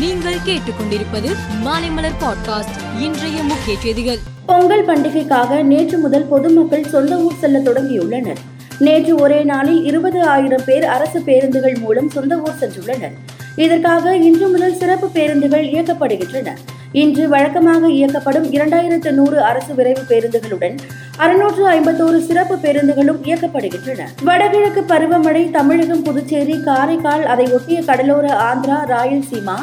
நீங்கள் கேட்டுக்கொண்டிருப்பது மாலைமலர் பாட்காஸ்ட் இன்றைய முக்கிய செய்திகள். பொங்கல் பண்டிகைக்காக நேற்று முதல் பொதுமக்கள் சொந்த ஊர் செல்ல தொடங்கியுள்ளனர். நேற்று ஒரே நாளில் இருபது ஆயிரம் பேர் அரசு பேருந்துகள் மூலம் சொந்த ஊர் சென்றுள்ளனர். இதற்காக இன்று முதல் சிறப்பு பேருந்துகள் இயக்கப்படுகின்றன. இன்று வழக்கமாக இயக்கப்படும் இரண்டாயிரத்து நூறு அரசு விரைவு பேருந்துகளுடன் அறுநூற்று ஐம்பத்தோரு சிறப்பு பேருந்துகளும் இயக்கப்படுகின்றன. வடகிழக்கு பருவமழை தமிழகம் புதுச்சேரி காரைக்கால் அதை ஒட்டிய கடலோர ஆந்திரா ராயல்சீமா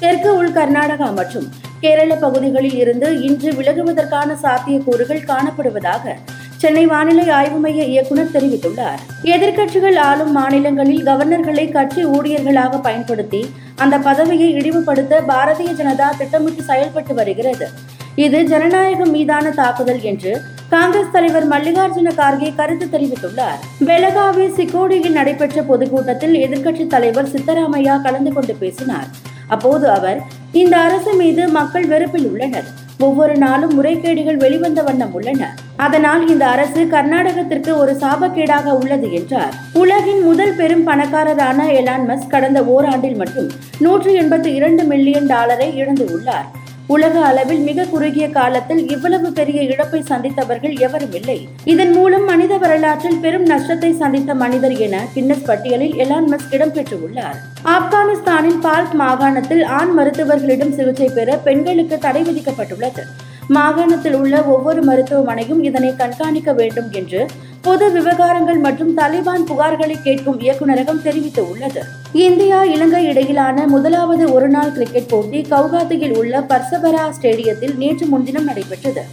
தெற்கு உள் கர்நாடகா மற்றும் கேரள பகுதிகளில் இருந்து இன்று விலகுவதற்கான சாத்தியக்கூறுகள் காணப்படுவதாக சென்னை வானிலை ஆய்வு மைய இயக்குநர் தெரிவித்துள்ளார். எதிர்க்கட்சிகள் ஆளும் மாநிலங்களில் கவர்னர்களை கட்சி ஊழியர்களாக பயன்படுத்தி அந்த பதவியை இழிவுபடுத்த பாரதிய ஜனதா திட்டமிட்டு செயல்பட்டு வருகிறது. இது ஜனநாயகம் மீதான தாக்குதல் என்று காங்கிரஸ் தலைவர் மல்லிகார்ஜுன கார்கே கருத்து தெரிவித்துள்ளார். பெலகாவி சிக்கோடியில் நடைபெற்ற பொதுக்கூட்டத்தில் எதிர்க்கட்சித் தலைவர் சித்தராமையா கலந்து கொண்டு பேசினார். அப்போது அவர் இந்த அரசு மீது மக்கள் வெறுப்பில் உள்ளனர். ஒவ்வொரு நாளும் முறைகேடுகள் வெளிவந்த வண்ணம் உள்ளன. அதனால் இந்த அரசு கர்நாடகத்திற்கு ஒரு சாபக்கேடாக உள்ளது என்றார். உலகின் முதல் பெரும் பணக்காரரான எலான் மஸ்க் கடந்த ஓராண்டில் மட்டும் நூற்று எண்பத்தி இரண்டு மில்லியன் டாலரை இழந்து உள்ளார். உலக அளவில் மிக குறுகிய காலத்தில் இவ்வளவு பெரிய இழப்பை சந்தித்தவர்கள் எவரும் இல்லை. இதன் மூலம் மனித வரலாற்றில் பெரும் நஷ்டத்தை சந்தித்த மனிதர் என கின்னஸ் பட்டியலில் எலான் மஸ்க் இடம்பெற்றுள்ளார். ஆப்கானிஸ்தானின் பால்க் மாகாணத்தில் ஆண் மருத்துவர்களிடம் சிகிச்சை பெற பெண்களுக்கு தடை விதிக்கப்பட்டுள்ளது. மாகாணத்தில் உள்ள ஒவ்வொரு மருத்துவமனையும் இதனை கண்காணிக்க வேண்டும் என்று பொது விவகாரங்கள் மற்றும் தலிபான் புகார்களை கேட்கும் இயக்குநரகம் தெரிவித்துள்ளது. இந்தியா இலங்கை இடையிலான முதலாவது ஒருநாள் கிரிக்கெட் போட்டி கவுகாத்தியில் உள்ள பர்சபரா ஸ்டேடியத்தில் நேற்று முன்தினம் நடைபெற்றது.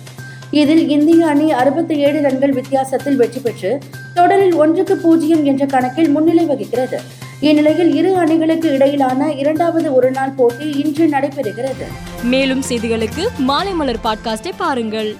இதில் இந்திய அணி அறுபத்தி ஏழு ரன்கள் வித்தியாசத்தில் வெற்றி பெற்று தொடரில் ஒன்றுக்கு பூஜ்ஜியம் என்ற கணக்கில் முன்னிலை வகிக்கிறது. இந்நிலையில் இரு அணிகளுக்கு இடையிலான இரண்டாவது ஒருநாள் போட்டி இன்று நடைபெறுகிறது. மேலும் செய்திகளுக்கு மாலைமலர் பாட்காஸ்டை பாருங்கள்.